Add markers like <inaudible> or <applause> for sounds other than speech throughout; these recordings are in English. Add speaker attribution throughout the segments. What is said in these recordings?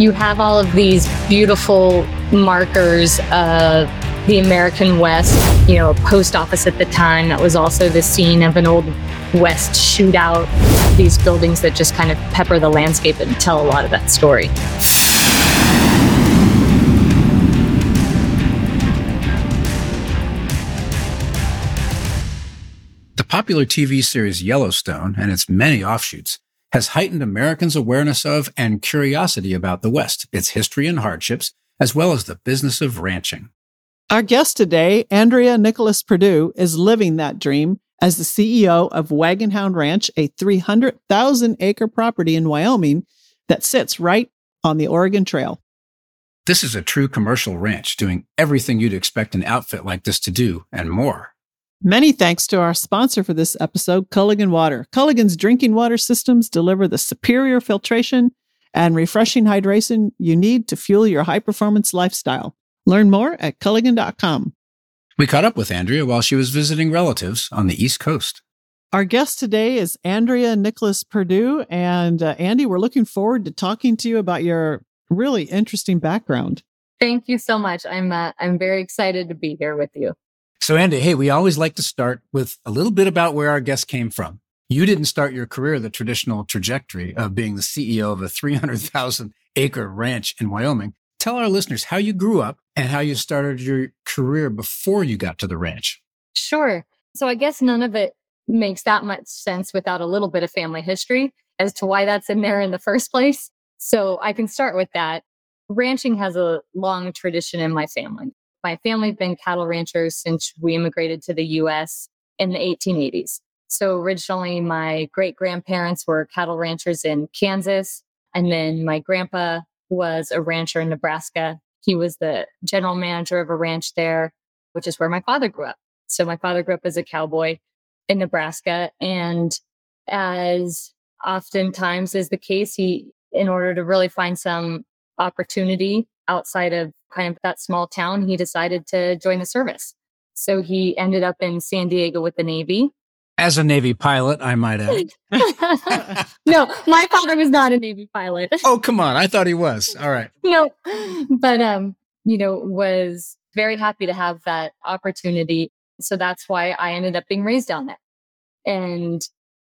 Speaker 1: you have all of these beautiful markers of the American West, you know, a post office at the time that was also the scene of an old West shootout. These buildings that just kind of pepper the landscape and tell a lot of that story.
Speaker 2: The popular TV series Yellowstone and its many offshoots has heightened Americans' awareness of and curiosity about the West, its history and hardships, as well as the business of ranching.
Speaker 3: Our guest today, Andrea Nicholas Perdue, is living that dream as the CEO of Wagonhound Ranch, a 300,000 acre property in Wyoming that sits right on the Oregon Trail.
Speaker 2: This is a true commercial ranch doing everything you'd expect an outfit like this to do and more.
Speaker 3: Many thanks to our sponsor for this episode, Culligan Water. Culligan's drinking water systems deliver the superior filtration and refreshing hydration you need to fuel your high performance lifestyle. Learn more at Culligan.com.
Speaker 2: We caught up with Andrea while she was visiting relatives on the East Coast.
Speaker 3: Our guest today is Andrea Nicholas Perdue. And uh, Andy, we're looking forward to talking to you about your really interesting background.
Speaker 1: Thank you so much. I'm uh, I'm very excited to be here with you.
Speaker 2: So, Andy, hey, we always like to start with a little bit about where our guest came from. You didn't start your career the traditional trajectory of being the CEO of a 300,000 acre ranch in Wyoming. Tell our listeners how you grew up and how you started your career before you got to the ranch.
Speaker 1: Sure. So, I guess none of it makes that much sense without a little bit of family history as to why that's in there in the first place. So, I can start with that. Ranching has a long tradition in my family. My family's been cattle ranchers since we immigrated to the US in the 1880s. So originally, my great grandparents were cattle ranchers in Kansas. And then my grandpa was a rancher in Nebraska. He was the general manager of a ranch there, which is where my father grew up. So my father grew up as a cowboy in Nebraska. And as oftentimes is the case, he, in order to really find some opportunity outside of kind of that small town, he decided to join the service. So he ended up in San Diego with the Navy.
Speaker 2: As a Navy pilot, I might add. <laughs>
Speaker 1: no, my father was not a Navy pilot. <laughs>
Speaker 2: oh, come on. I thought he was. All right.
Speaker 1: no, but, um, you know, was very happy to have that opportunity. So that's why I ended up being raised down there and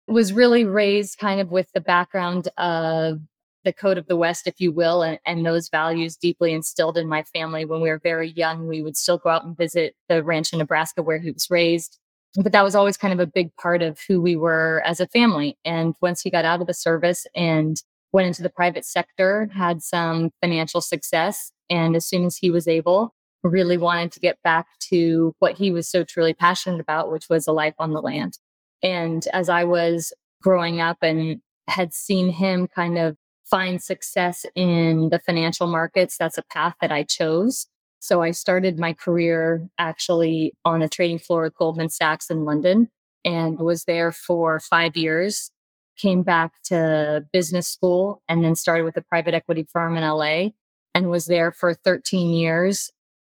Speaker 1: was really raised kind of with the background of the code of the West, if you will, and, and, those values deeply instilled in my family. When we were very young, we would still go out and visit the ranch in Nebraska where he was raised. But that was always kind of a big part of who we were as a family. And once he got out of the service and went into the private sector, had some financial success. And as soon as he was able, really wanted to get back to what he was so truly passionate about, which was a life on the land. And as I was growing up and had seen him kind of find success in the financial markets, that's a path that I chose. So I started my career actually on a trading floor at Goldman Sachs in London and was there for five years. Came back to business school and then started with a private equity firm in LA and was there for 13 years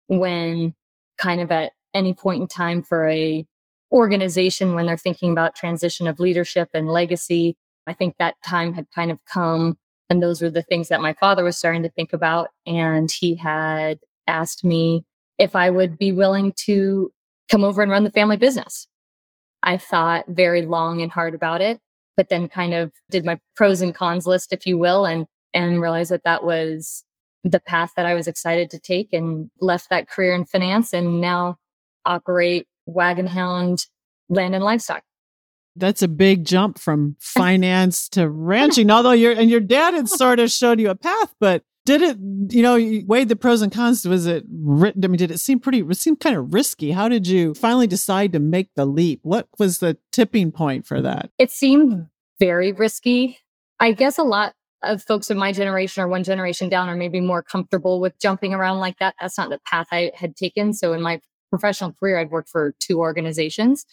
Speaker 1: when kind of at any point in time for a organization when they're thinking about transition of leadership and legacy i think that time had kind of come and those were the things that my father was starting to think about. And he had asked me if I would be willing to come over and run the family business. I thought very long and hard about it, but then kind of did my pros and cons list, if you will, and, and realized that that was the path that I was excited to take and left that career in finance and now operate Wagonhound Land and Livestock
Speaker 3: that's a big jump from <laughs> finance to ranching. Although your and your dad had <laughs> sort of showed you a path, but did it? You know, you weighed the pros and cons. Was it? Written? I mean, did it seem pretty? It seemed kind of risky. How did you finally decide to make the leap? What was the tipping point for that?
Speaker 1: It seemed very risky. I guess a lot of folks of my generation or one generation down are maybe more comfortable with jumping around like that. That's not the path I had taken. So in my professional career, I'd worked for two organizations.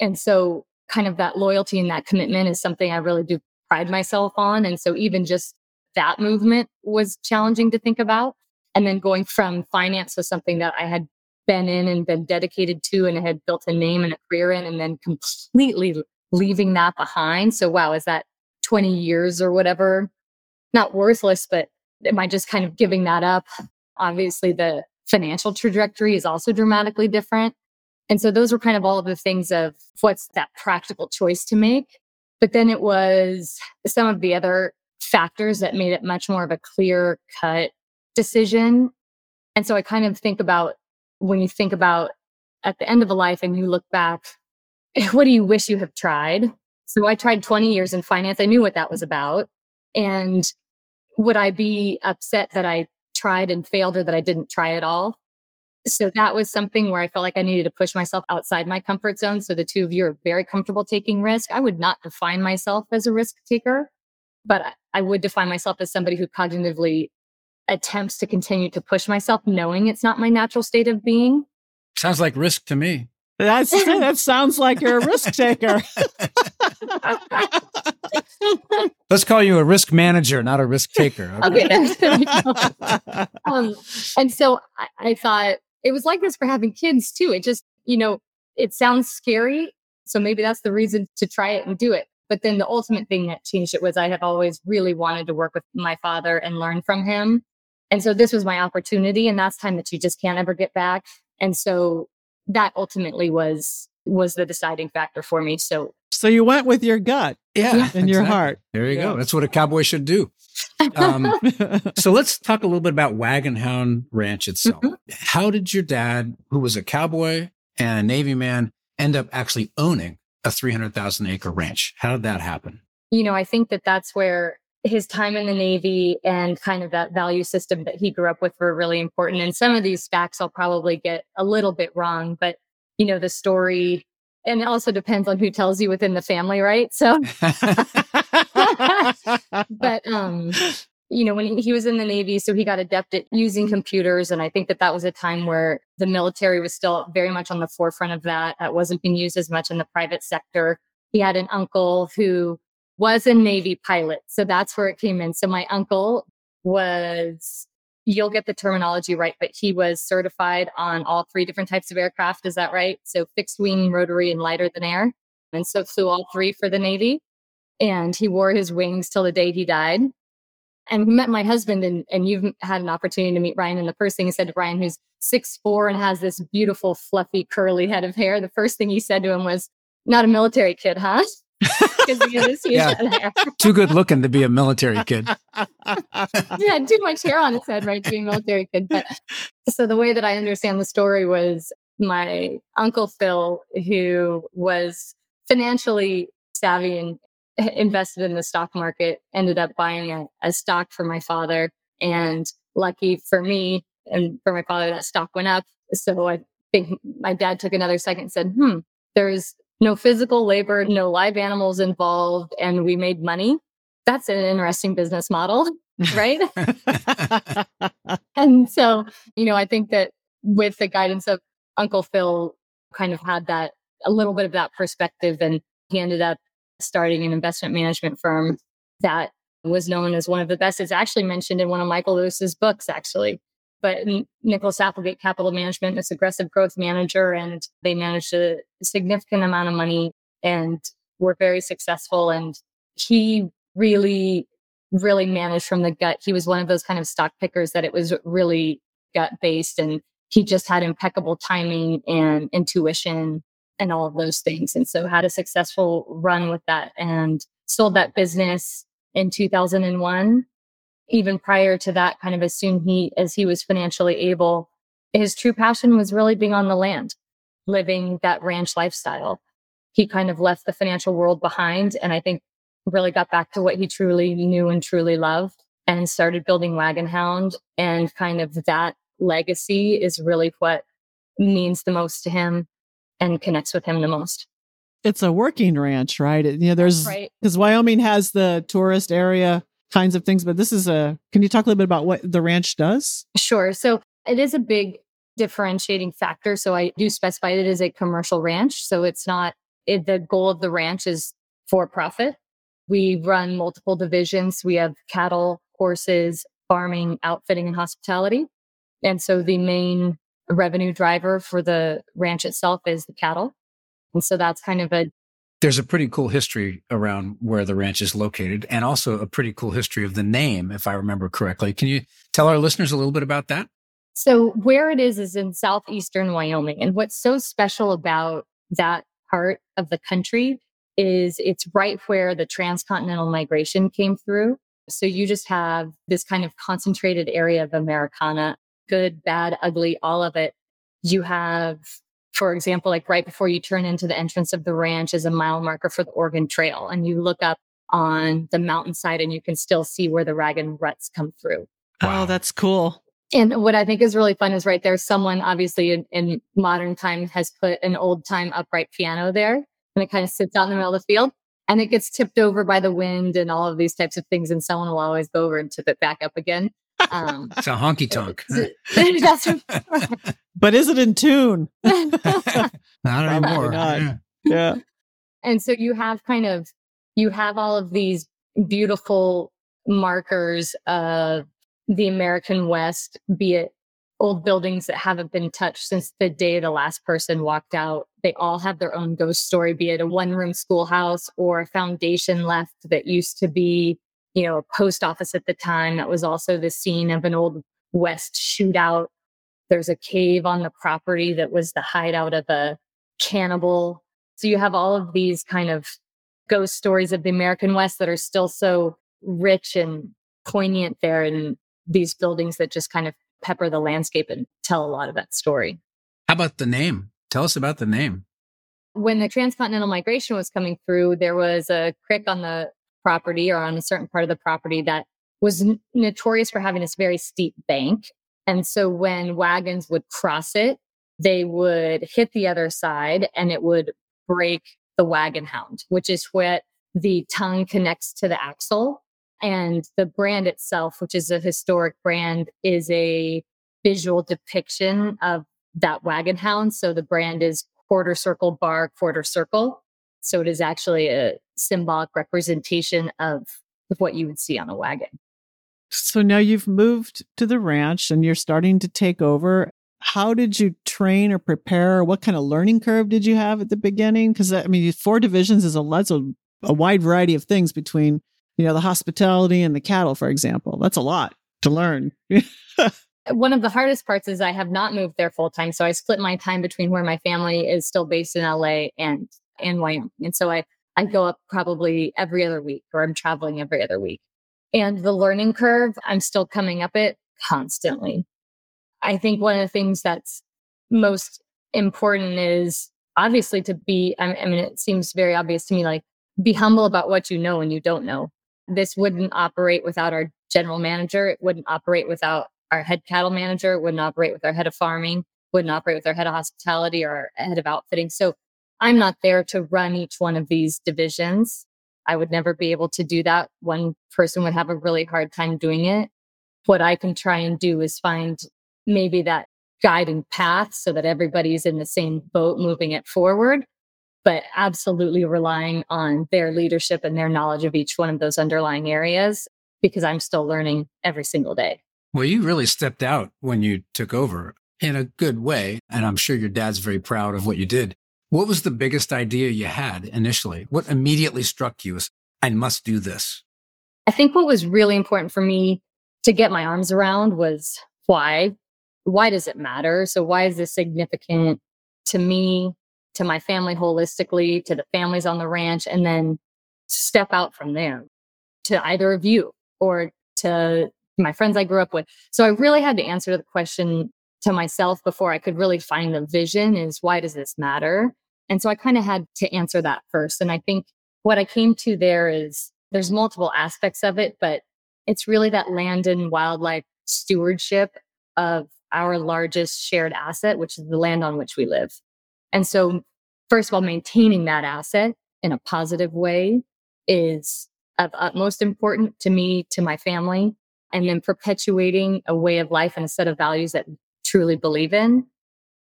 Speaker 1: And so kind of that loyalty and that commitment is something I really do pride myself on. And so even just that movement was challenging to think about. And then going from finance was something that I had been in and been dedicated to and had built a name and a career in, and then completely leaving that behind. So, wow, is that 20 years or whatever? Not worthless, but am I just kind of giving that up? Obviously, the financial trajectory is also dramatically different. And so those were kind of all of the things of what's that practical choice to make. But then it was some of the other factors that made it much more of a clear cut decision. And so I kind of think about when you think about at the end of a life and you look back, <laughs> what do you wish you have tried? So I tried 20 years in finance. I knew what that was about. And would I be upset that I tried and failed or that I didn't try at all? So that was something where I felt like I needed to push myself outside my comfort zone. So the two of you are very comfortable taking risk. I would not define myself as a risk taker, but I would define myself as somebody who cognitively attempts to continue to push myself, knowing it's not my natural state of being.
Speaker 2: Sounds like risk to me.
Speaker 3: That's <laughs> that sounds like you're a risk taker. <laughs>
Speaker 2: Let's call you a risk manager, not a risk taker.
Speaker 1: Okay. okay <laughs> um, and so I, I thought it was like this for having kids too. It just, you know, it sounds scary. So maybe that's the reason to try it and do it. But then the ultimate thing that changed it was I have always really wanted to work with my father and learn from him. And so this was my opportunity and that's time that you just can't ever get back. And so that ultimately was was the deciding factor for me. So
Speaker 3: so you went with your gut,
Speaker 2: yeah,
Speaker 3: and your heart.
Speaker 2: There you yeah. go. That's what a cowboy should do. Um, <laughs> so let's talk a little bit about Wagonhound Ranch itself. Mm-hmm. How did your dad, who was a cowboy and a Navy man, end up actually owning a 300,000 acre ranch? How did that happen?
Speaker 1: You know, I think that that's where his time in the Navy and kind of that value system that he grew up with were really important. And some of these facts I'll probably get a little bit wrong, but you know, the story, and it also depends on who tells you within the family, right? So, <laughs> but, um, you know, when he was in the Navy, so he got adept at using computers. And I think that that was a time where the military was still very much on the forefront of that. That wasn't being used as much in the private sector. He had an uncle who was a Navy pilot. So that's where it came in. So my uncle was, you'll get the terminology right, but he was certified on all three different types of aircraft. Is that right? So fixed wing, rotary, and lighter than air. And so flew all three for the Navy. And he wore his wings till the day he died. And we met my husband, and, and you've had an opportunity to meet Ryan. And the first thing he said to Ryan, who's six four and has this beautiful, fluffy, curly head of hair, the first thing he said to him was, Not a military kid, huh? <laughs>
Speaker 2: yeah. Too good looking to be a military kid. <laughs>
Speaker 1: yeah, too much hair on his head, right? To be a military kid. But so the way that I understand the story was my uncle Phil, who was financially savvy and invested in the stock market, ended up buying a, a stock for my father. And lucky for me and for my father, that stock went up. So I think my dad took another second and said, hmm, there's no physical labor, no live animals involved, and we made money. That's an interesting business model, <laughs> right? and so, you know, I think that with the guidance of Uncle Phil, kind of had that a little bit of that perspective, and he ended up starting an investment management firm that was known as one of the best. It's actually mentioned in one of Michael Lewis's books, actually but Nicholas Applegate Capital Management is aggressive growth manager and they managed a significant amount of money and were very successful. And he really, really managed from the gut. He was one of those kind of stock pickers that it was really gut based and he just had impeccable timing and intuition and all of those things. And so had a successful run with that and sold that business in 2001 even prior to that, kind of as soon he as he was financially able, his true passion was really being on the land, living that ranch lifestyle. He kind of left the financial world behind and I think really got back to what he truly knew and truly loved and started building Wagonhound. And kind of that legacy is really what means the most to him and connects with him the most.
Speaker 3: It's a working ranch, right? You know, there's because right. Wyoming has the tourist area kinds of things. But this is a, can you talk a little bit about what the ranch does?
Speaker 1: Sure. So it is a big differentiating factor. So I do specify it as a commercial ranch. So it's not, it, the goal of the ranch is for profit. We run multiple divisions. We have cattle, horses, farming, outfitting, and hospitality. And so the main revenue driver for the ranch itself is the cattle. And so that's kind of a
Speaker 2: There's a pretty cool history around where the ranch is located and also a pretty cool history of the name, if I remember correctly. Can you tell our listeners a little bit about that?
Speaker 1: So, where it is is in southeastern Wyoming. And what's so special about that part of the country is it's right where the transcontinental migration came through. So, you just have this kind of concentrated area of Americana good, bad, ugly, all of it. You have for example, like right before you turn into the entrance of the ranch is a mile marker for the Oregon Trail. And you look up on the mountainside and you can still see where the wagon ruts come through.
Speaker 3: Wow. Oh, that's cool.
Speaker 1: And what I think is really fun is right there, someone obviously in, in modern time has put an old time upright piano there and it kind of sits out in the middle of the field and it gets tipped over by the wind and all of these types of things. And someone will always go over and tip it back up again.
Speaker 2: Um, it's a honky tonk. <laughs> <laughs>
Speaker 3: but is it in tune? <laughs> <laughs>
Speaker 2: not anymore. Not.
Speaker 3: Yeah. yeah.
Speaker 1: And so you have kind of you have all of these beautiful markers of the American West, be it old buildings that haven't been touched since the day the last person walked out. They all have their own ghost story, be it a one room schoolhouse or a foundation left that used to be you know, a post office at the time that was also the scene of an old West shootout. There's a cave on the property that was the hideout of a cannibal. So you have all of these kind of ghost stories of the American West that are still so rich and poignant there in these buildings that just kind of pepper the landscape and tell a lot of that story.
Speaker 2: How about the name? Tell us about the name.
Speaker 1: When the transcontinental migration was coming through, there was a creek on the property or on a certain part of the property that was notorious for having this very steep bank. And so when wagons would cross it, they would hit the other side and it would break the wagon hound, which is what the tongue connects to the axle. And the brand itself, which is a historic brand, is a visual depiction of that wagon hound. So the brand is quarter circle bar, quarter circle. So it is actually a symbolic representation of, what you would see on a wagon.
Speaker 3: So now you've moved to the ranch and you're starting to take over. How did you train or prepare? What kind of learning curve did you have at the beginning? Because I mean, four divisions is a that's a, a wide variety of things between you know the hospitality and the cattle, for example. That's a lot to learn. <laughs>
Speaker 1: One of the hardest parts is I have not moved there full time, so I split my time between where my family is still based in LA and in Wyoming. And so I, I go up probably every other week or I'm traveling every other week. And the learning curve, I'm still coming up it constantly. I think one of the things that's most important is obviously to be, I mean, it seems very obvious to me, like be humble about what you know and you don't know. This wouldn't operate without our general manager. It wouldn't operate without our head cattle manager. It wouldn't operate with our head of farming, wouldn't operate with our head of hospitality or head of outfitting. So I'm not there to run each one of these divisions. I would never be able to do that. One person would have a really hard time doing it. What I can try and do is find maybe that guiding path so that everybody's in the same boat moving it forward, but absolutely relying on their leadership and their knowledge of each one of those underlying areas because I'm still learning every single day.
Speaker 2: Well, you really stepped out when you took over in a good way. And I'm sure your dad's very proud of what you did. What was the biggest idea you had initially? What immediately struck you as, I must do this?
Speaker 1: I think what was really important for me to get my arms around was why. Why does it matter? So, why is this significant to me, to my family holistically, to the families on the ranch, and then step out from there to either of you or to my friends I grew up with? So, I really had to answer the question to myself before I could really find the vision is why does this matter? And so I kind of had to answer that first. And I think what I came to there is there's multiple aspects of it, but it's really that land and wildlife stewardship of our largest shared asset, which is the land on which we live. And so, first of all, maintaining that asset in a positive way is of utmost importance to me, to my family, and then perpetuating a way of life and a set of values that truly believe in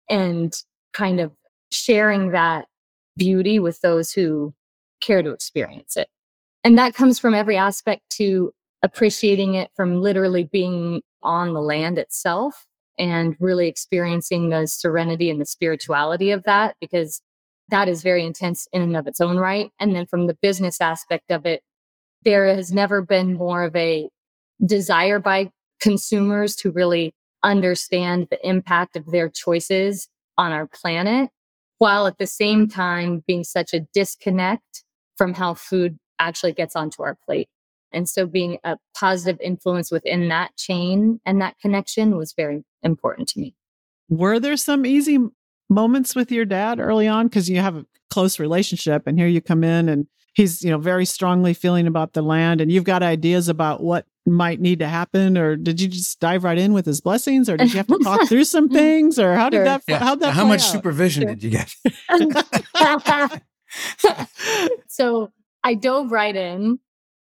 Speaker 1: and kind of sharing that beauty with those who care to experience it. And that comes from every aspect to appreciating it from literally being on the land itself and really experiencing the serenity and the spirituality of that because that is very intense in and of its own right. And then from the business aspect of it, there has never been more of a desire by consumers to really understand the impact of their choices on our planet, while at the same time being such a disconnect from how food actually gets onto our plate. And so being a positive influence within that chain and that connection was very important to me.
Speaker 3: Were there some easy moments with your dad early on? Because you have a close relationship, and here you come in and he's, you know, very strongly feeling about the land, and you've got ideas about what might need to happen or did you just dive right in with his blessings or did you have to talk through some <laughs> mm, things or how did sure. that yeah. how that
Speaker 2: how much
Speaker 3: out?
Speaker 2: supervision sure. did you get <laughs>
Speaker 1: so i dove right in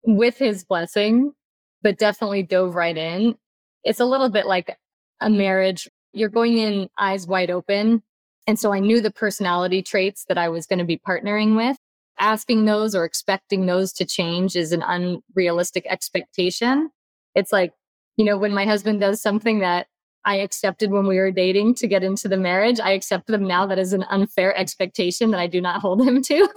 Speaker 1: with his blessing but definitely dove right in it's a little bit like a marriage you're going in eyes wide open and so i knew the personality traits that i was going to be partnering with asking those or expecting those to change is an unrealistic expectation. It's like, you know, when my husband does something that I accepted when we were dating to get into the marriage, I accept them now that is an unfair expectation that I do not hold him to.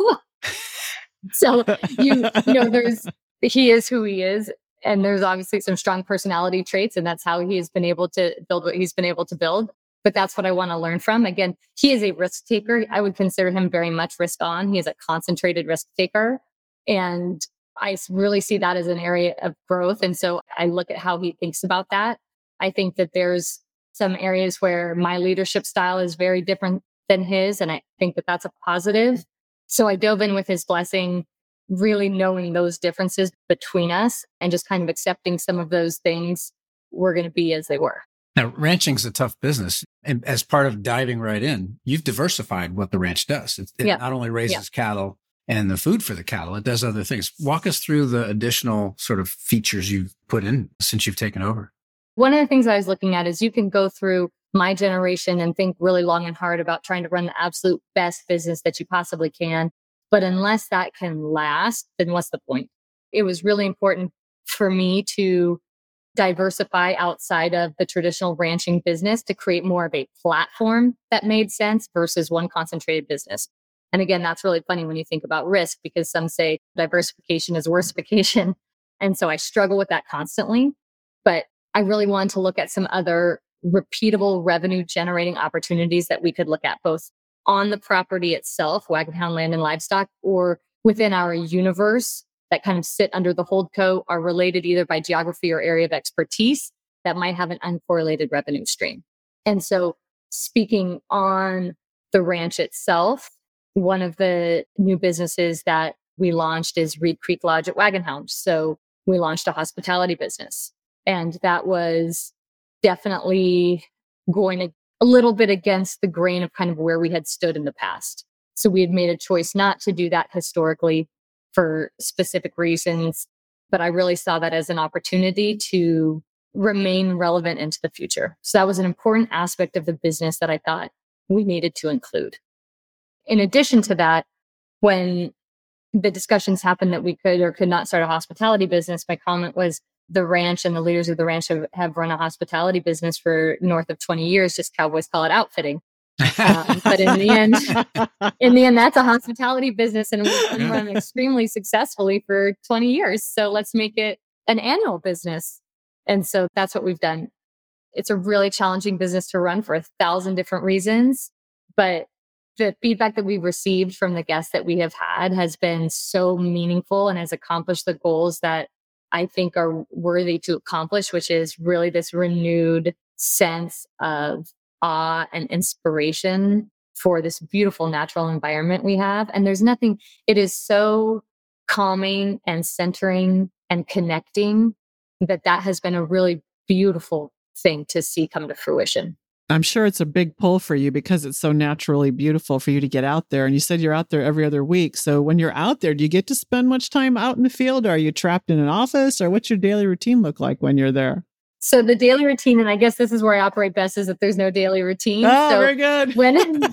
Speaker 1: <laughs> so you you know, there's he is who he is. And there's obviously some strong personality traits, and that's how he's been able to build what he's been able to build but that's what I want to learn from. Again, he is a risk taker. I would consider him very much risk on. He is a concentrated risk taker. And I really see that as an area of growth. And so I look at how he thinks about that. I think that there's some areas where my leadership style is very different than his. And I think that that's a positive. So I dove in with his blessing, really knowing those differences between us and just kind of accepting some of those things were going to be as they were.
Speaker 2: Now, ranching's a tough business. And as part of diving right in, you've diversified what the ranch does. It, it yeah. not only raises yeah. cattle and the food for the cattle, it does other things. Walk us through the additional sort of features you've put in since you've taken over.
Speaker 1: One of the things I was looking at is you can go through my generation and think really long and hard about trying to run the absolute best business that you possibly can. But unless that can last, then what's the point? It was really important for me to diversify outside of the traditional ranching business to create more of a platform that made sense versus one concentrated business. And again, that's really funny when you think about risk because some say diversification is worsification. <laughs> And so I struggle with that constantly. But I really wanted to look at some other repeatable revenue generating opportunities that we could look at both on the property itself, Wagonhound Land and Livestock, or within our universe that kind of sit under the hold holdco are related either by geography or area of expertise that might have an uncorrelated revenue stream. And so speaking on the ranch itself, one of the new businesses that we launched is Reed Creek Lodge at Wagonhound. So we launched a hospitality business and that was definitely going a, a little bit against the grain of kind of where we had stood in the past. So we had made a choice not to do that historically for specific reasons. But I really saw that as an opportunity to remain relevant into the future. So that was an important aspect of the business that I thought we needed to include. In addition to that, when the discussions happened that we could or could not start a hospitality business, my comment was the ranch and the leaders of the ranch have, have run a hospitality business for north of 20 years, just cowboys call it outfitting. Um, but in the end, in the end, that's a hospitality business, and we've been run extremely successfully for 20 years. So let's make it an annual business. And so that's what we've done. It's a really challenging business to run for a thousand different reasons, but the feedback that we've received from the guests that we have had has been so meaningful and has accomplished the goals that I think are worthy to accomplish, which is really this renewed sense of awe and inspiration for this beautiful natural environment we have. And there's nothing, it is so calming and centering and connecting that that has been a really beautiful thing to see come to fruition.
Speaker 3: I'm sure it's a big pull for you because it's so naturally beautiful for you to get out there. And you said you're out there every other week. So when you're out there, do you get to spend much time out in the field? Or are you trapped in an office? Or what's your daily routine look like when you're there?
Speaker 1: So the daily routine, and I guess this is where I operate best, is that there's no daily routine.
Speaker 3: Oh,
Speaker 1: so
Speaker 3: very good.
Speaker 1: When <laughs> <laughs>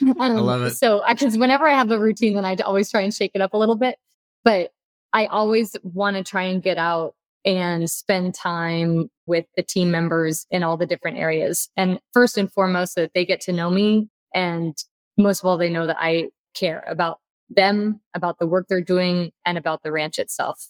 Speaker 2: um, I love it.
Speaker 1: So because whenever I have a routine, then I always try and shake it up a little bit. But I always want to try and get out and spend time with the team members in all the different areas. And first and foremost, so that they get to know me and most of all, they know that I care about them, about the work they're doing, and about the ranch itself.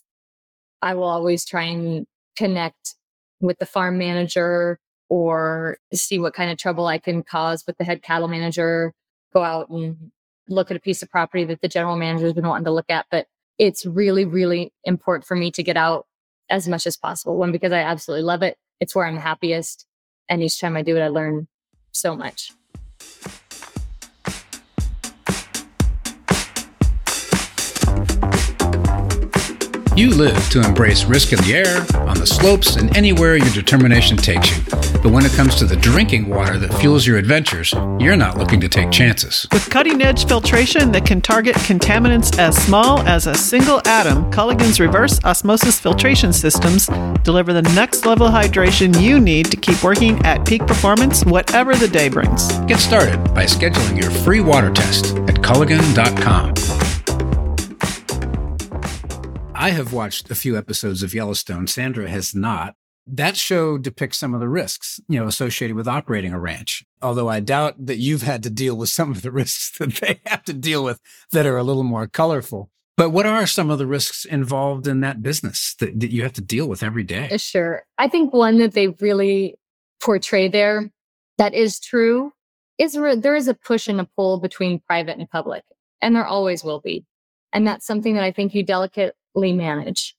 Speaker 1: I will always try and connect with the farm manager or see what kind of trouble I can cause with the head cattle manager, go out and look at a piece of property that the general manager has been wanting to look at. But it's really, really important for me to get out as much as possible. One, because I absolutely love it. It's where I'm happiest. And each time I do it, I learn so much.
Speaker 2: You live to embrace risk in the air, on the slopes, and anywhere your determination takes you. But when it comes to the drinking water that fuels your adventures, you're not looking to take chances.
Speaker 3: With cutting edge filtration that can target contaminants as small as a single atom, Culligan's reverse osmosis filtration systems deliver the next level hydration you need to keep working at peak performance, whatever the day brings.
Speaker 2: Get started by scheduling your free water test at Culligan.com. I have watched a few episodes of Yellowstone. Sandra has not. That show depicts some of the risks, you know, associated with operating a ranch. Although I doubt that you've had to deal with some of the <laughs> risks that they have to deal with that are a little more colorful. But what are some of the risks involved in that business that, that you have to deal with every day?
Speaker 1: Uh, sure. I think one that they really portray there that is true is re- there is a push and a pull between private and public, and there always will be. And that's something that I think you delicate manage.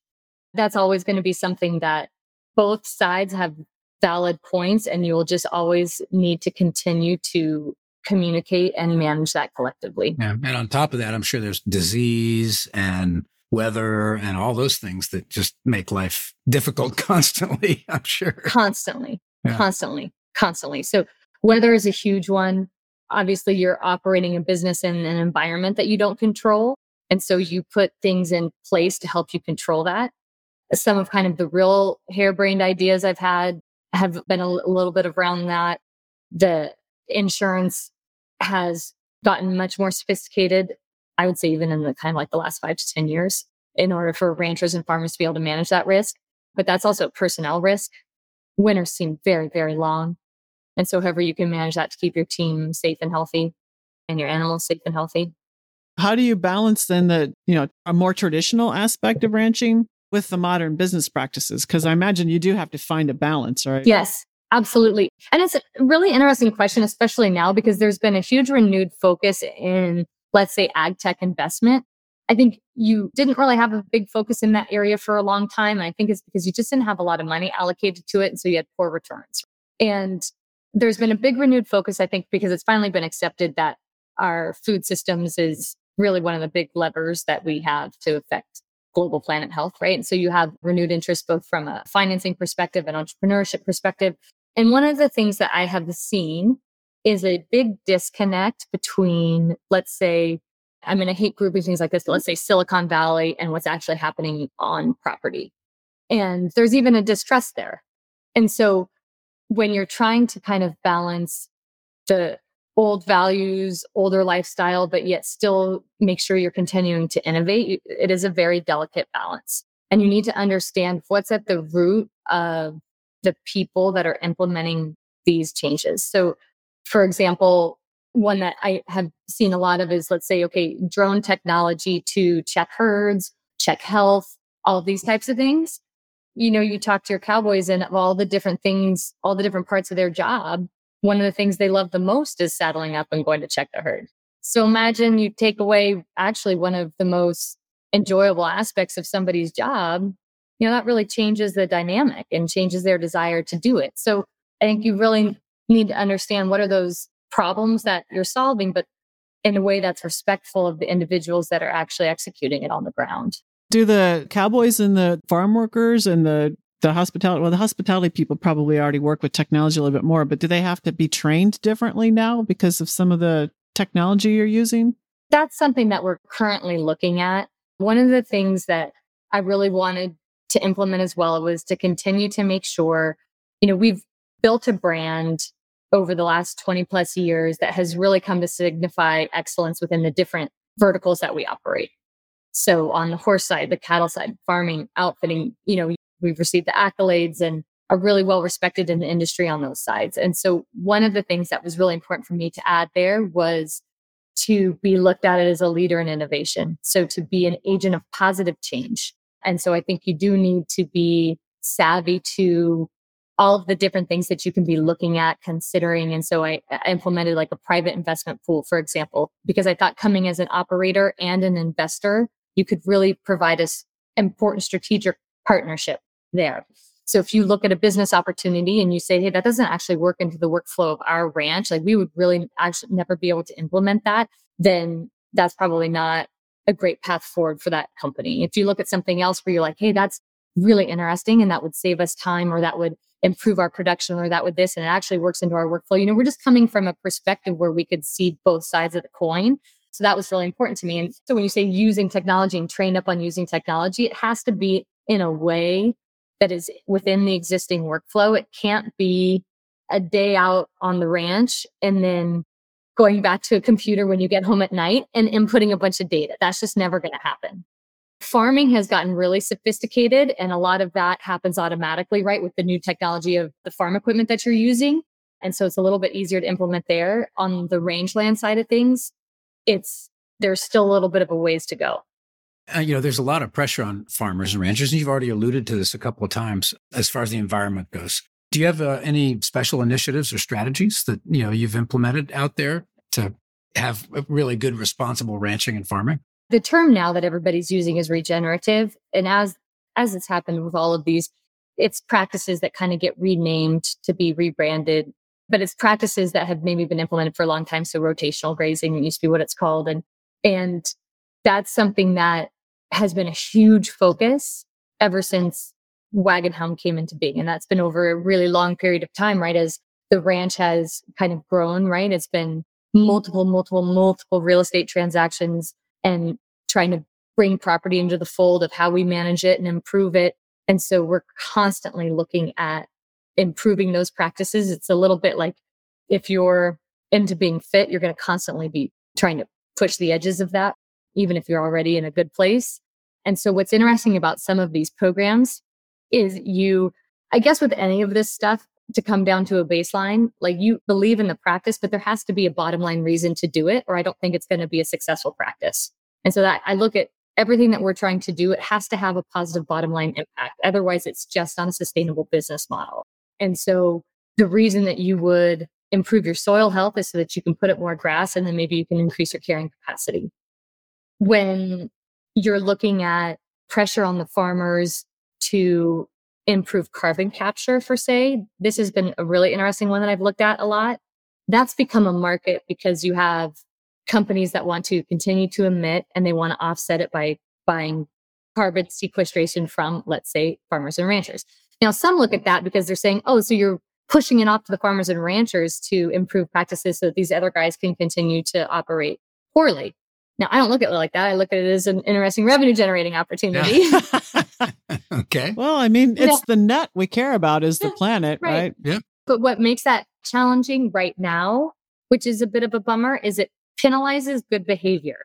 Speaker 1: That's always going to be something that both sides have valid points and you'll just always need to continue to communicate and manage that collectively.
Speaker 2: Yeah. And on top of that, I'm sure there's disease and weather and all those things that just make life difficult <laughs> constantly, I'm sure.
Speaker 1: Constantly, yeah. constantly, constantly. So weather is a huge one. Obviously, you're operating a business in an environment that you don't control. And so you put things in place to help you control that. Some of kind of the real harebrained ideas I've had have been a little bit around that. The insurance has gotten much more sophisticated. I would say even in the kind of like the last five to 10 years in order for ranchers and farmers to be able to manage that risk. But that's also personnel risk. Winters seem very, very long. And so however you can manage that to keep your team safe and healthy and your animals safe and healthy,
Speaker 3: how do you balance then the, you know, a more traditional aspect of ranching with the modern business practices? Because I imagine you do have to find a balance, right?
Speaker 1: Yes, absolutely. And it's a really interesting question, especially now because there's been a huge renewed focus in, let's say, ag tech investment. I think you didn't really have a big focus in that area for a long time. And I think it's because you just didn't have a lot of money allocated to it. And so you had poor returns. And there's been a big renewed focus, I think, because it's finally been accepted that our food systems is really one of the big levers that we have to affect global planet health, right? And so you have renewed interest both from a financing perspective and entrepreneurship perspective. And one of the things that I have seen is a big disconnect between, let's say, I mean, I hate grouping things like this, but let's say Silicon Valley and what's actually happening on property. And there's even a distrust there. And so when you're trying to kind of balance the old values, older lifestyle, but yet still make sure you're continuing to innovate. It is a very delicate balance. And you need to understand what's at the root of the people that are implementing these changes. So, for example, one that I have seen a lot of is let's say, okay, drone technology to check herds, check health, all these types of things. You know, you talk to your cowboys and of all the different things, all the different parts of their job, one of the things they love the most is saddling up and going to check the herd. So imagine you take away actually one of the most enjoyable aspects of somebody's job, you know, that really changes the dynamic and changes their desire to do it. So I think you really need to understand what are those problems that you're solving, but in a way that's respectful of the individuals that are actually executing it on the ground.
Speaker 3: Do the cowboys and the farm workers and the the hospitality well the hospitality people probably already work with technology a little bit more but do they have to be trained differently now because of some of the technology you're using?
Speaker 1: That's something that we're currently looking at. One of the things that i really wanted to implement as well was to continue to make sure you know we've built a brand over the last 20 plus years that has really come to signify excellence within the different verticals that we operate. So on the horse side the cattle side farming outfitting you know We've received the accolades and are really well respected in the industry on those sides. And so one of the things that was really important for me to add there was to be looked at as a leader in innovation. So to be an agent of positive change. And so I think you do need to be savvy to all of the different things that you can be looking at, considering. And so I, implemented like a private investment pool, for example, because I thought coming as an operator and an investor, you could really provide us important strategic partnership there. So if you look at a business opportunity and you say, Hey, that doesn't actually work into the workflow of our ranch, like we would really actually never be able to implement that, then that's probably not a great path forward for that company. If you look at something else where you're like, Hey, that's really interesting and that would save us time or that would improve our production or that would this and it actually works into our workflow. You know, we're just coming from a perspective where we could see both sides of the coin. So that was really important to me. And so when you say using technology and trained up on using technology, it has to be in a way that is within the existing workflow. It can't be a day out on the ranch and then going back to a computer when you get home at night and inputting a bunch of data. That's just never going to happen. Farming has gotten really sophisticated and a lot of that happens automatically, right? With the new technology of the farm equipment that you're using. And so it's a little bit easier to implement there. On the rangeland side of things, it's, there's still a little bit of a ways to go.
Speaker 2: Uh, you know, there's a lot of pressure on farmers and ranchers, and you've already alluded to this a couple of times as far as the environment goes. Do you have uh, any special initiatives or strategies that you know you've implemented out there to have really good, responsible ranching and farming?
Speaker 1: The term now that everybody's using is regenerative, and as as it's happened with all of these, it's practices that kind of get renamed to be rebranded, but it's practices that have maybe been implemented for a long time. So rotational grazing used to be what it's called, and and that's something that has been a huge focus ever since Wagonhound came into being. And that's been over a really long period of time, right? As the ranch has kind of grown, right? It's been multiple, multiple, multiple real estate transactions and trying to bring property into the fold of how we manage it and improve it. And so we're constantly looking at improving those practices. It's a little bit like if you're into being fit, you're going to constantly be trying to push the edges of that, even if you're already in a good place. And so what's interesting mm-hmm. about some of these programs is you, I guess with any of this stuff, to come down to a baseline, like you believe in the practice, but there has to be a bottom line reason to do it, or I don't think it's going to be a successful practice. And so that I look at everything that we're trying to do, it has to have a positive bottom line impact. Otherwise, it's just on a sustainable business model. And so the reason that you would improve your soil health is so that you can put up more grass and then maybe you can increase your carrying capacity. When you're looking at pressure on the farmers to improve carbon capture for say this has been a really interesting one that i've looked at a lot. That's become a market because you have companies that want to continue to emit and they want to offset it by buying carbon sequestration from let's say farmers and ranchers. Now some look at that because they're saying oh so you're pushing it off to the farmers and ranchers to improve practices so that these other guys can continue to operate poorly now, I don't look at it like that. I look at it as an interesting revenue generating opportunity.
Speaker 2: Yeah. <laughs> <laughs> okay.
Speaker 3: Well, I mean, it's yeah. the net we care about is the planet, right. right?
Speaker 2: Yeah.
Speaker 1: But what makes that challenging right now, which is a bit of a bummer, is it penalizes good behavior.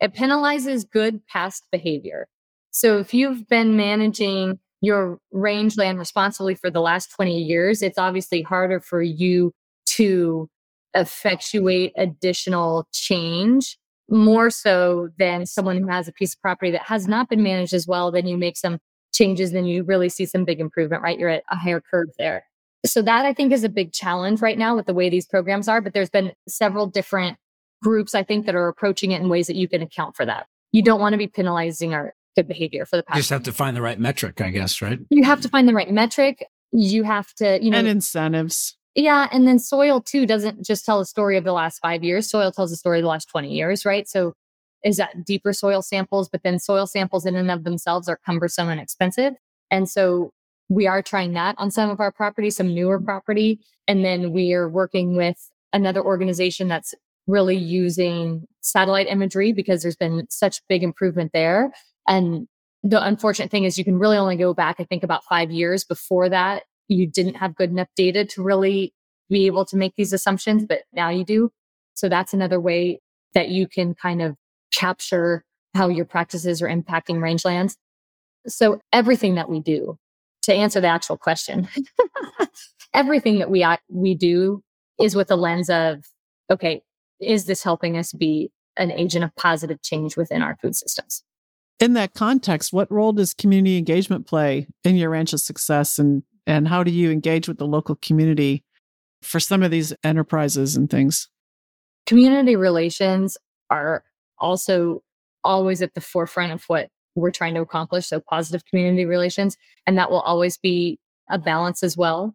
Speaker 1: It penalizes good past behavior. So if you've been managing your rangeland responsibly for the last 20 years, it's obviously harder for you to effectuate additional change more so than someone who has a piece of property that has not been managed as well. Then you make some changes, then you really see some big improvement, right? You're at a higher curve there. So that I think is a big challenge right now with the way these programs are. But there's been several different groups, I think, that are approaching it in ways that you can account for that. You don't want to be penalizing our good behavior for the past.
Speaker 2: You just have to find the right metric, I guess, right?
Speaker 1: You have to find the right metric. You have to, you know,
Speaker 3: and incentives.
Speaker 1: Yeah. And then soil too doesn't just tell a story of the last five years. Soil tells a story of the last 20 years, right? So is that deeper soil samples, but then soil samples in and of themselves are cumbersome and expensive. And so we are trying that on some of our property, some newer property. And then we are working with another organization that's really using satellite imagery because there's been such big improvement there. And the unfortunate thing is you can really only go back, I think about five years before that you didn't have good enough data to really be able to make these assumptions, but now you do. So that's another way that you can kind of capture how your practices are impacting rangelands. So everything that we do to answer the actual question, <laughs> everything that we we do is with a lens of okay, is this helping us be an agent of positive change within our food systems.
Speaker 3: In that context, what role does community engagement play in your ranch's success and and how do you engage with the local community for some of these enterprises and things?
Speaker 1: Community relations are also always at the forefront of what we're trying to accomplish. So, positive community relations. And that will always be a balance as well.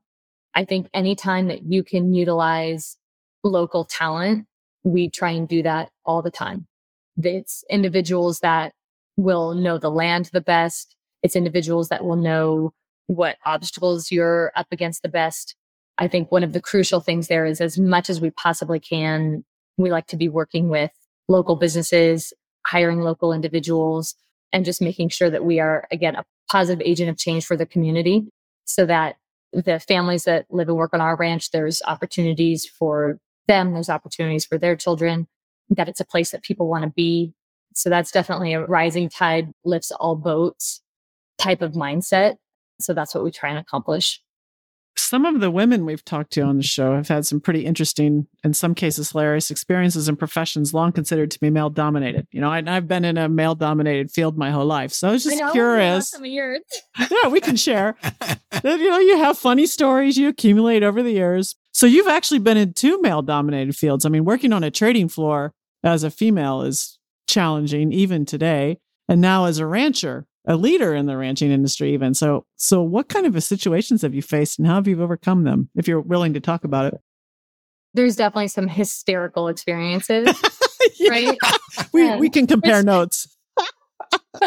Speaker 1: I think anytime that you can utilize local talent, we try and do that all the time. It's individuals that will know the land the best. It's individuals that will know what obstacles you're up against the best. I think one of the crucial things there is as much as we possibly can, we like to be working with local businesses, hiring local individuals, and just making sure that we are, again, a positive agent of change for the community so that the families that live and work on our ranch, there's opportunities for them, there's opportunities for their children, that it's a place that people want to be. So that's definitely a rising tide lifts all boats type of mindset. So that's what we try and accomplish.
Speaker 3: Some of the women we've talked to on the show have had some pretty interesting, in some cases, hilarious experiences in professions long considered to be male dominated. You know, I, have been in a male dominated field my whole life. So I was just
Speaker 1: I know,
Speaker 3: curious.
Speaker 1: Some of yours.
Speaker 3: yeah, we can share. <laughs> you know, you have funny stories you accumulate over the years. So you've actually been in two male dominated fields. I mean, working on a trading floor as a female is challenging even today. And now as a rancher, a leader in the ranching industry even. So so what kind of situations have you faced and how have you overcome them if you're willing to talk about it?
Speaker 1: There's definitely some hysterical experiences, <laughs> yeah. right? <laughs>
Speaker 3: We and we can compare notes. <laughs>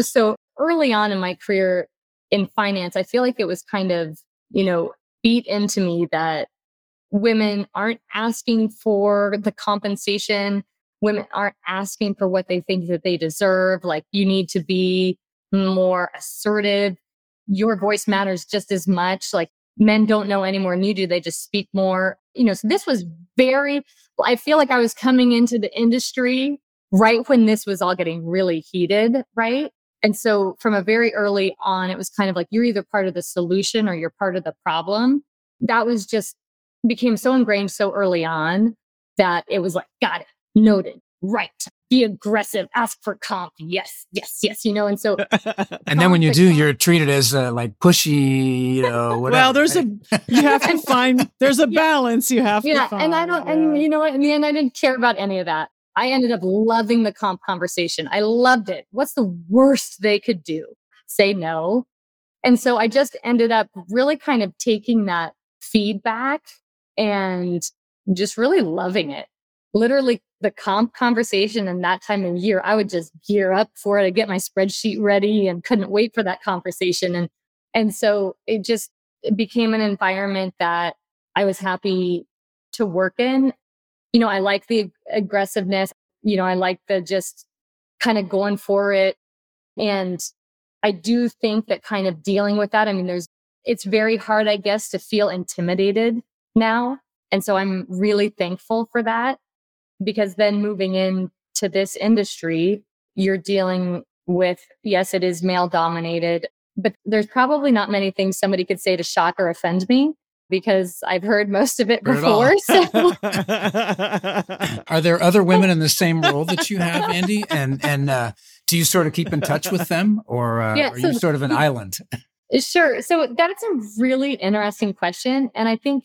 Speaker 1: so early on in my career in finance, I feel like it was kind of, you know, beat into me that women aren't asking for the compensation women aren't asking for what they think that they deserve. Like you need to be more assertive. Your voice matters just as much. Like men don't know any more than you do. They just speak more. You know, so this was very, I feel like I was coming into the industry right when this was all getting really heated, right? And so from a very early on, it was kind of like you're either part of the solution or you're part of the problem. That was just became so ingrained so early on that it was like, got it noted. Right. Be aggressive. Ask for comp. Yes, yes, yes. You know, and so. <laughs>
Speaker 2: and then when you do, you're treated as uh, like pushy, you know, <laughs> whatever.
Speaker 3: well, there's a, <laughs> you have to find, there's a balance you have
Speaker 1: yeah,
Speaker 3: to find.
Speaker 1: And I don't, yeah. and you know what? In the end, I didn't care about any of that. I ended up loving the comp conversation. I loved it. What's the worst they could do? Say no. And so I just ended up really kind of taking that feedback and just really loving it literally the comp conversation and that time of year, I would just gear up for it. I'd get my spreadsheet ready and couldn't wait for that conversation. And and so it just it became an environment that I was happy to work in. You know, I like the aggressiveness. You know, I like the just kind of going for it. And I do think that kind of dealing with that, I mean, there's, it's very hard, I guess, to feel intimidated now. And so I'm really thankful for that because then moving into this industry, you're dealing with, yes, it is male dominated, but there's probably not many things somebody could say to shock or offend me because I've heard most of it before. It so.
Speaker 2: Are there other women in the same role that you have, <laughs> Andy? And and uh, do you sort of keep in touch with them, or uh, yeah, are so, you sort of an island?
Speaker 1: Sure. So that's a really interesting question, and I think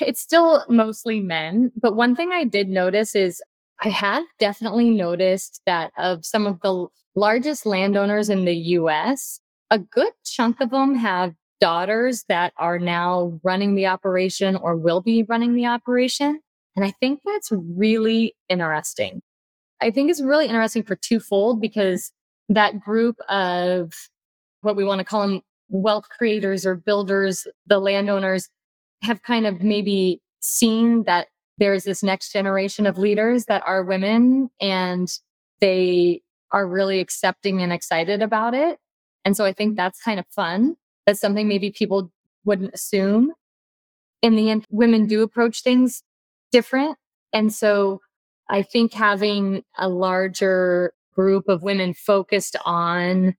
Speaker 1: it's still mostly men. But one thing I did notice is I have definitely noticed that of some of the largest landowners in the US, a good chunk of them have daughters that are now running the operation or will be running the operation. And I think that's really interesting. I think it's really interesting for twofold because that group of what we want to call them wealth creators or builders, the landowners, have kind of maybe seen that there's this next generation of leaders that are women and they are really accepting and excited about it. And so I think that's kind of fun. That's something maybe people wouldn't assume. In the end, women do approach things different. And so I think having a larger group of women focused on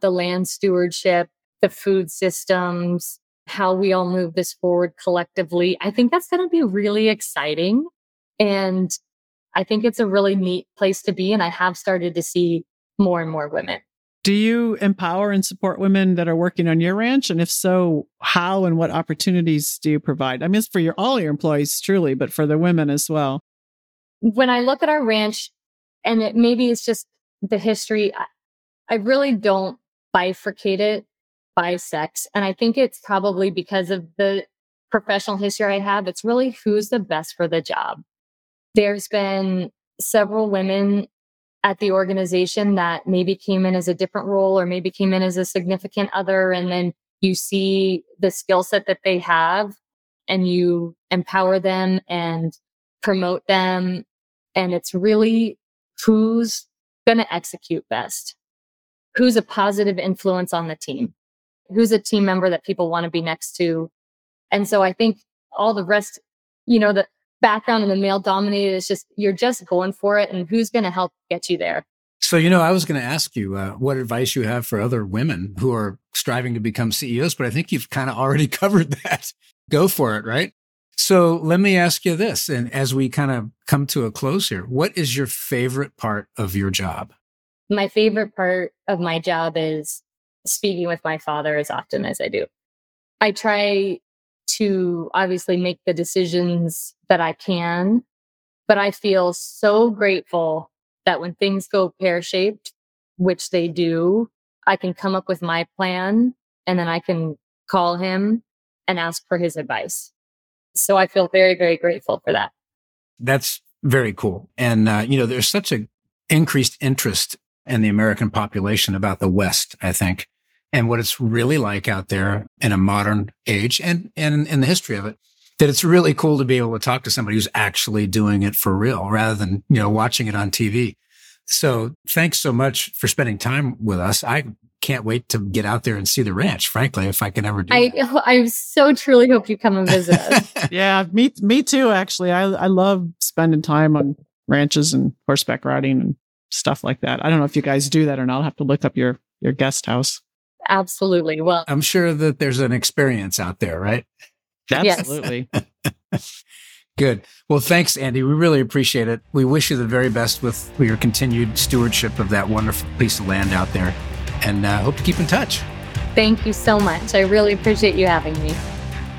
Speaker 1: the land stewardship, the food systems, how we all move this forward collectively. I think that's going to be really exciting. And I think it's a really neat place to be. And I have started to see more and more women.
Speaker 3: Do you empower and support women that are working on your ranch? And if so, how and what opportunities do you provide? I mean, it's for your all your employees, truly, but for the women as well.
Speaker 1: When I look at our ranch, and it, maybe it's just the history, I, I really don't bifurcate it by sex. And I think it's probably because of the professional history I have. It's really who's the best for the job. There's been several women at the organization that maybe came in as a different role or maybe came in as a significant other. And then you see the skill set that they have and you empower them and promote them. And it's really who's going to execute best, who's a positive influence on the team, who's a team member that people want to be next to. And so I think all the rest, you know, the background and the male dominated is just, you're just going for it and who's going to help get you there.
Speaker 2: So, you know, I was going to ask you uh, what advice you have for other women who are striving to become CEOs, but I think you've kind of already <laughs> covered that. Go for it, right? So let me ask you this. And as we kind of come to a close here, what is your favorite part of your job?
Speaker 1: My favorite part of my job is speaking with my father as often as I do. I try to obviously make the decisions that I can, but I feel so grateful that when things go pear shaped, which they do, I can come up with my plan and then I can call him and ask for his advice. So I feel very, very grateful for that.
Speaker 2: That's very cool. And, uh, you know, there's such a increased interest in the American population about the West, I think and what it's really like out there in a modern age and, and in the history of it, that it's really cool to be able to talk to somebody who's actually doing it for real rather than, you know, watching it on TV. So thanks so much for spending time with us. I can't wait to get out there and see the ranch, frankly, if I can ever do
Speaker 1: I,
Speaker 2: that. <laughs>
Speaker 1: I so truly hope you come and visit us. <laughs>
Speaker 3: yeah, me, me too, actually. I, I love spending time on ranches and horseback riding and stuff like that. I don't know if you guys do that or not. I'll have to look up your, your guest house.
Speaker 1: Absolutely. Well,
Speaker 2: I'm sure that there's an experience out there, right?
Speaker 3: Absolutely. <laughs>
Speaker 2: Good. Well, thanks, Andy. We really appreciate it. We wish you the very best with your continued stewardship of that wonderful piece of land out there and uh, hope to keep in touch.
Speaker 1: Thank you so much. I really appreciate you having me.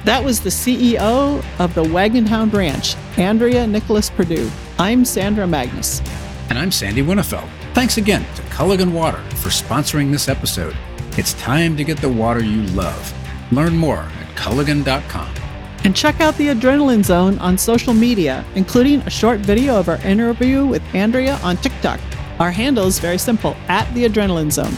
Speaker 3: That was the CEO of the Wagonhound Ranch, Andrea Nicholas Perdue. I'm Sandra Magnus.
Speaker 2: And I'm Sandy Winnefeld. Thanks again to Culligan Water for sponsoring this episode. It's time to get the water you love. Learn more at Culligan.com.
Speaker 3: And check out the Adrenaline Zone on social media, including a short video of our interview with Andrea on TikTok. Our handle is very simple at the Adrenaline Zone.